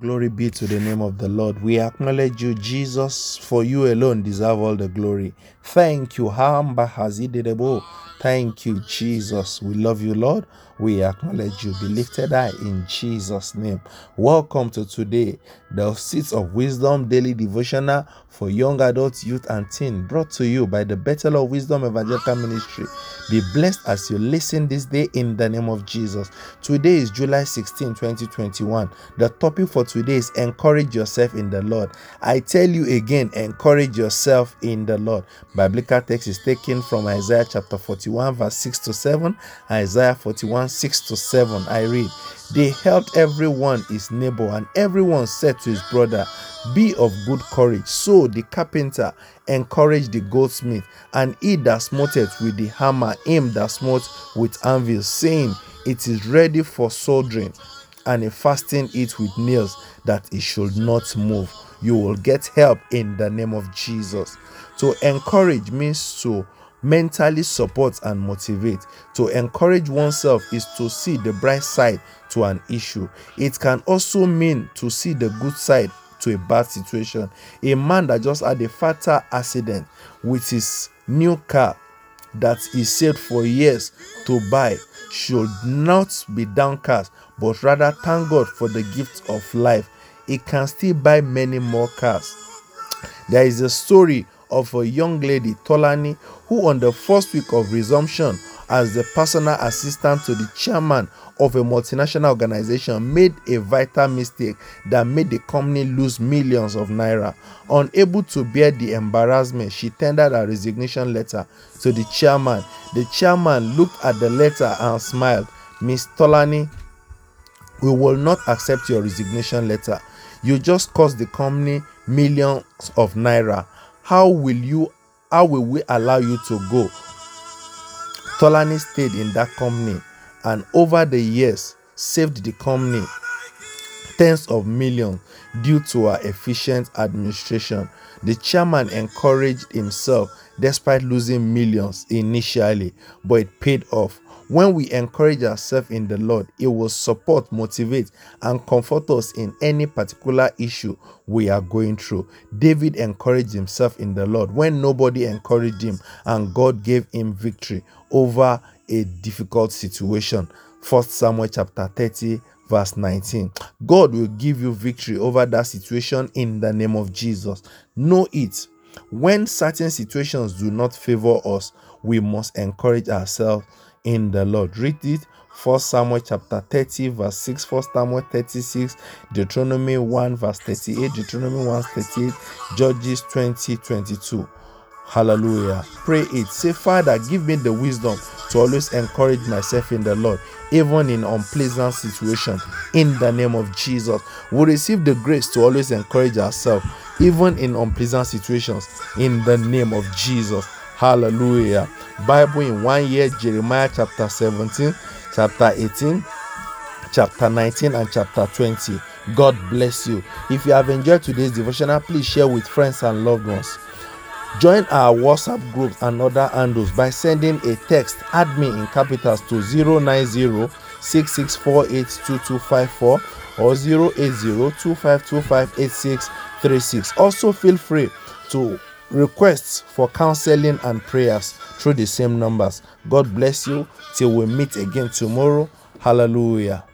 Glory be to the name of the Lord. We acknowledge you, Jesus, for you alone deserve all the glory. Thank you, Hamba Hazidebo. Thank you, Jesus. We love you, Lord. We acknowledge you. Be lifted high in Jesus' name. Welcome to today, the Seats of Wisdom Daily Devotional for young adults, youth, and teen, brought to you by the Battle of Wisdom Evangelical Ministry. Be blessed as you listen this day in the name of Jesus. Today is July 16, 2021. The topic for today is encourage yourself in the Lord. I tell you again, encourage yourself in the Lord. Biblical text is taken from Isaiah chapter 41, verse 6 to 7, Isaiah 41, 6 to 7. I read, They helped everyone his neighbor, and everyone said to his brother, Be of good courage. So the carpenter encouraged the goldsmith, and he that smote it with the hammer, him that smote with anvil, saying, It is ready for soldering, and he fastened it with nails, that it should not move. You will get help in the name of Jesus. To encourage means to mentally support and motivate. To encourage oneself is to see the bright side to an issue. It can also mean to see the good side to a bad situation. A man that just had a fatal accident with his new car that he saved for years to buy should not be downcast, but rather thank God for the gift of life. He can still buy many more cars. There is a story of a young lady, Tolani, who on the first week of resumption as the personal assistant to the chairman of a multinational organization made a vital mistake that made the company lose millions of naira. Unable to bear the embarrassment, she tendered a resignation letter to the chairman. The chairman looked at the letter and smiled. Miss Tolani, we will not accept your resignation letter. You just cost the company millions of naira. How will you how will we allow you to go? Tolani stayed in that company and over the years saved the company tens of millions due to her efficient administration. The chairman encouraged himself despite losing millions initially, but it paid off. When we encourage ourselves in the Lord, it will support, motivate, and comfort us in any particular issue we are going through. David encouraged himself in the Lord when nobody encouraged him, and God gave him victory over a difficult situation. 1 Samuel chapter 30, verse 19. God will give you victory over that situation in the name of Jesus. Know it. When certain situations do not favor us, we must encourage ourselves in the Lord. Read it. 1 Samuel chapter 30, verse 6, 1 Samuel 36, Deuteronomy 1, verse 38, Deuteronomy 1, 38, Judges 20, 22. Hallelujah. Pray it. Say, Father, give me the wisdom to always encourage myself in the Lord, even in unpleasant situations. In the name of Jesus, we receive the grace to always encourage ourselves, even in unpleasant situations. In the name of Jesus. Hallelujah. Bible in one year, Jeremiah chapter 17, chapter 18, chapter 19, and chapter 20. God bless you. If you have enjoyed today's devotional, please share with friends and loved ones. Join our WhatsApp group and other handles by sending a text add me in capitals to 090 66482254 or 08025258636. Also feel free to requests for counseling and prayers through the same numbers. God bless you till we meet again tomorrow. Hallelujah.